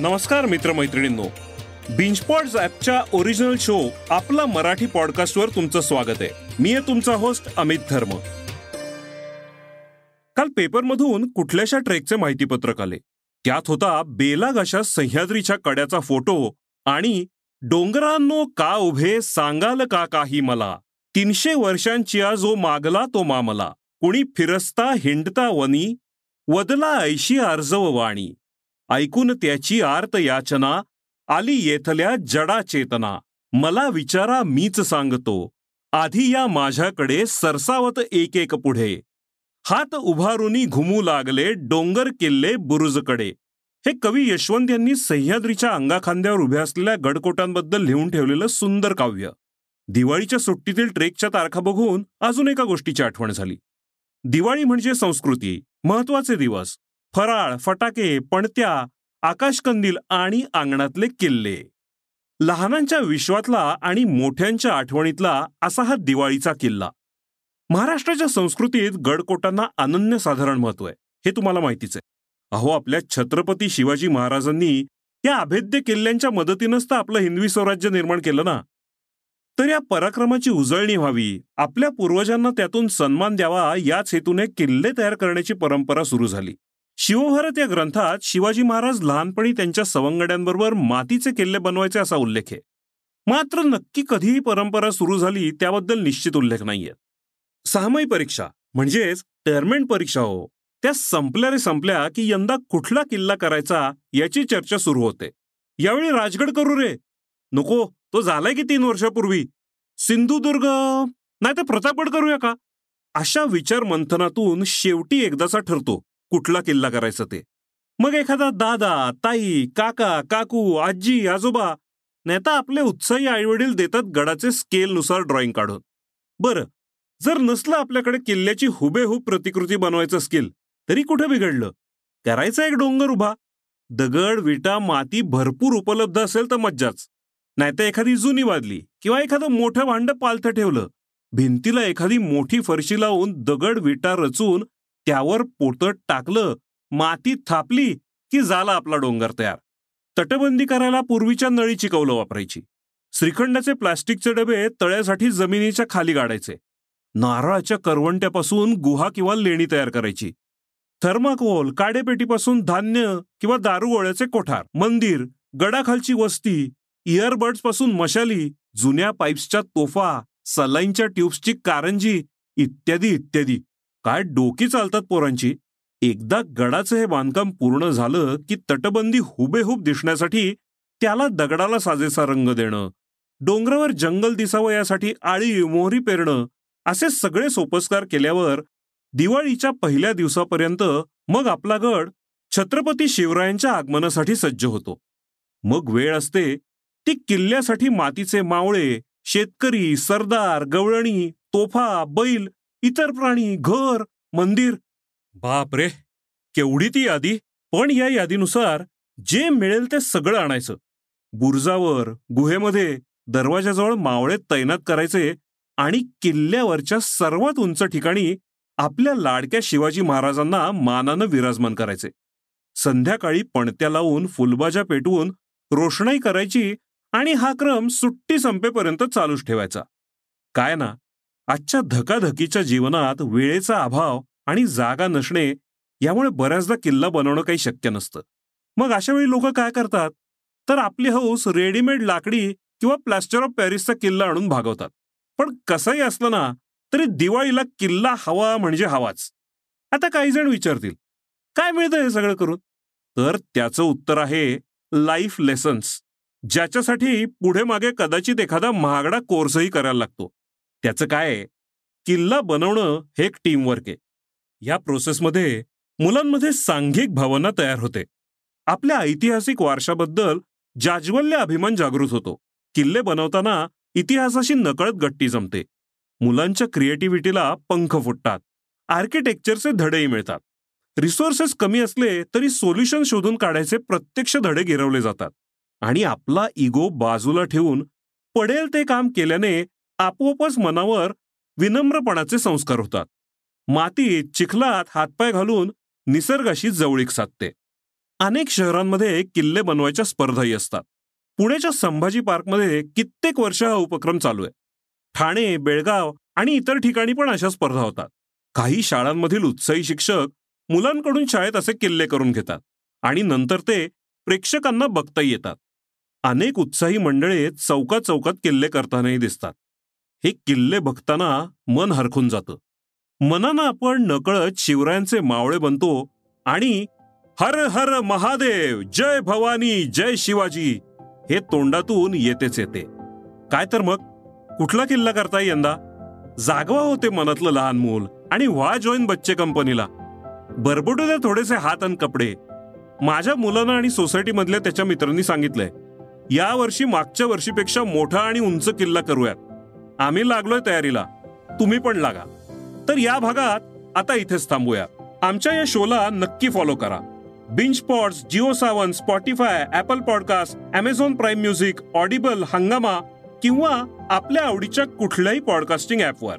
नमस्कार मित्रमैत्रिणींनो. बिंचपॉड्स ॲपच्या original show आपला मराठी पॉडकास्टवर तुमचं स्वागत आहे. मी आहे तुमचा होस्ट अमित धर्म. काल पेपरमधून कुठल्याशा ट्रेकचे माहितीपत्रक आले? त्यात होता बेलाग अशा सह्याद्रीच्या कड्याचा फोटो आणि डोंगरांनो का उभे सांगाल का काही मला? तीनशे वर्षांची जो मागला तो मामला. कुणी फिरस्ता हिंडता वनी वदला ऐशी अर्जव वाणी. ऐकून त्याची आर्त याचना आली येथल्या जडा चेतना मला विचारा मीच सांगतो. आधी या माझ्याकडे सरसावत एक एक पुढे. हात उभारुनी घुमू लागले डोंगर किल्ले बुरुजकडे. हे कवी यशवंत यांनी सह्याद्रीच्या अंगाखांद्यावर उभ्या असलेल्या गडकोटांबद्दल लिहून ठेवलेलं सुंदर काव्य. दिवाळीच्या सुट्टीतील ट्रेकच्या तारखा बघून अजून एका गोष्टीची आठवण झाली. दिवाळी म्हणजे संस्कृती महत्त्वाचे दिवस. फराळ फटाके पणत्या आकाशकंदील आणि अंगणातले किल्ले. लहानांच्या विश्वातला आणि मोठ्यांच्या आठवणीतला असा हा दिवाळीचा किल्ला. महाराष्ट्राच्या संस्कृतीत गडकोटांना अनन्यसाधारण महत्त्व आहे. हे तुम्हाला माहितीच आहे. अहो आपल्या छत्रपती शिवाजी महाराजांनी या अभेद्य किल्ल्यांच्या मदतीनंच तर आपलं हिंदवी स्वराज्य निर्माण केलं ना. तर या पराक्रमाची उजळणी व्हावी आपल्या पूर्वजांना त्यातून सन्मान द्यावा याच हेतूने किल्ले तयार करण्याची परंपरा सुरू झाली. शिवभारत या ग्रंथात शिवाजी महाराज लहानपणी त्यांच्या सवंगड्यांबरोबर मातीचे किल्ले बनवायचे असा उल्लेख आहे. मात्र नक्की कधी ही परंपरा सुरू झाली त्याबद्दल निश्चित उल्लेख नाहीये. सहामाही परीक्षा म्हणजेच टर्मेंट परीक्षा हो त्या संपल्या रे संपल्या की यंदा कुठला किल्ला करायचा याची चर्चा सुरू होते. यावेळी राजगड करू रे. नको तो झालाय की तीन वर्षापूर्वी. सिंधुदुर्ग नाही तर प्रतापगड करूया का? अशा विचार मंथनातून शेवटी एकदाचा ठरतो. कुठला किल्ला करायचा ते? मग एखादा दादा ताई काका काकू आजी आजोबा नेता आपले उत्साही आईवडील देतात गडाचे स्केलनुसार ड्रॉइंग काढून. बरं जर नसलं आपल्याकडे किल्ल्याची हुबेहूब प्रतिकृती बनवायचं स्किल तरी कुठे बिघडलं? करायचा एक डोंगर उभा. दगड विटा माती भरपूर उपलब्ध असेल तर मज्जाच. नाहीतर एखादी जुनी वाजली किंवा एखादं मोठं भांड पालथं ठेवलं. भिंतीला एखादी मोठी फरशी लावून दगड विटा रचून त्यावर पोतट टाकलं माती थापली की झाला आपला डोंगर तयार. तटबंदी करायला पूर्वीच्या नळीची कौलं वापरायची. श्रीखंडाचे प्लास्टिकचे डबे तळ्यासाठी जमिनीच्या खाली गाडायचे. नारळाच्या करवंट्यापासून गुहा किंवा लेणी तयार करायची. थर्माकोल काडेपेटीपासून धान्य किंवा दारू गोळ्याचे कोठार मंदिर गडाखालची वस्ती इयरबड्सपासून मशाली जुन्या पाईप्सच्या तोफा सलाईनच्या ट्यूब्सची कारंजी इत्यादी इत्यादी. काय डोकी चालतात पोरांची? एकदा गडाचं हे बांधकाम पूर्ण झालं की तटबंदी हुबेहूब दिसण्यासाठी त्याला दगडाला साजेसा रंग देणं डोंगरावर जंगल दिसावं यासाठी आळी मोहरी पेरणं असे सगळे सोपस्कार केल्यावर दिवाळीच्या पहिल्या दिवसापर्यंत मग आपला गड छत्रपती शिवरायांच्या आगमनासाठी सज्ज होतो. मग वेळ असते ती किल्ल्यासाठी मातीचे मावळे शेतकरी सरदार गवळणी तोफा बैल इतर प्राणी घर मंदिर. बाप रे केवढी ती यादी. पण या यादीनुसार जे मिळेल ते सगळं आणायचं. बुरजावर गुहेमध्ये दरवाजाजवळ मावळे तैनात करायचे आणि किल्ल्यावरच्या सर्वात उंच ठिकाणी आपल्या लाडक्या शिवाजी महाराजांना मानानं विराजमान करायचे. संध्याकाळी पणत्या लावून फुलबाजा पेटवून रोषणाई करायची आणि हा क्रम सुट्टी संपेपर्यंत चालूच ठेवायचा. काय ना आजच्या धकाधकीच्या जीवनात वेळेचा अभाव आणि जागा नसणे यामुळे बऱ्याचदा किल्ला बनवणं काही शक्य नसतं. मग अशा वेळी लोक काय करतात? तर आपली हौस रेडीमेड लाकडी किंवा प्लॅस्टर ऑफ पॅरिसचा किल्ला आणून भागवतात. पण कसंही असलं ना तरी दिवाळीला किल्ला हवा म्हणजे हवाच. आता काही जण विचारतील काय मिळतं हे सगळं करून? तर त्याचं उत्तर आहे लाईफ लेसन्स ज्याच्यासाठी पुढे मागे कदाचित एखादा महागडा कोर्सही करायला लागतो. त्याचं काय किल्ला बनवणं हे एक टीमवर्क आहे. या प्रोसेसमध्ये मुलांमध्ये सांघिक भावना तयार होते. आपल्या ऐतिहासिक वारशाबद्दल जाज्वल्य अभिमान जागृत होतो. किल्ले बनवताना इतिहासाशी नकळत गट्टी जमते. मुलांच्या क्रिएटिव्हिटीला पंख फुटतात. आर्किटेक्चरचे धडेही मिळतात. रिसोर्सेस कमी असले तरी सोल्युशन शोधून काढायचे प्रत्यक्ष धडे गिरवले जातात. आणि आपला इगो बाजूला ठेवून पडेल ते काम केल्याने आपोआपच मनावर विनम्रपणाचे संस्कार होतात. मातीत चिखलात हातपाय घालून निसर्गाशी जवळीक साधते. अनेक शहरांमध्ये किल्ले बनवायच्या स्पर्धाही असतात. पुण्याच्या संभाजी पार्कमध्ये कित्येक वर्ष हा उपक्रम चालू आहे. ठाणे बेळगाव आणि इतर ठिकाणी पण अशा स्पर्धा होतात. काही शाळांमधील उत्साही शिक्षक मुलांकडून शाळेत असे किल्ले करून घेतात आणि नंतर ते प्रेक्षकांना बघता येतात. अनेक उत्साही मंडळे चौकात चौकात किल्ले करतानाही दिसतात. हे किल्ले बघताना मन हरखून जातं. मनानं आपण नकळत शिवरायांचे मावळे बनतो आणि हर हर महादेव जय भवानी जय शिवाजी हे तोंडातून येतेच येते. काय तर मग? कुठला किल्ला करताय यंदा? जागवा होते मनातलं लहान मूल आणि व्हा जॉईन बच्चे कंपनीला. बरबडू दे थोडेसे हात आणि कपडे. माझ्या मुलानं आणि सोसायटीमधल्या त्याच्या मित्रांनी सांगितलंय या वर्षी मागच्या वर्षीपेक्षा मोठा आणि उंच किल्ला करूयात. आम्ही लागलोय तयारीला. तुम्ही पण लागा. तर या भागात आता इथेच थांबूया. आमच्या या शोला नक्की फॉलो करा. Binge pods Jio Saavn Spotify Apple podcast Amazon Prime music Audible Hungama किंवा आपल्या आवडीच्या कुठल्याही पॉडकास्टिंग ऍपवर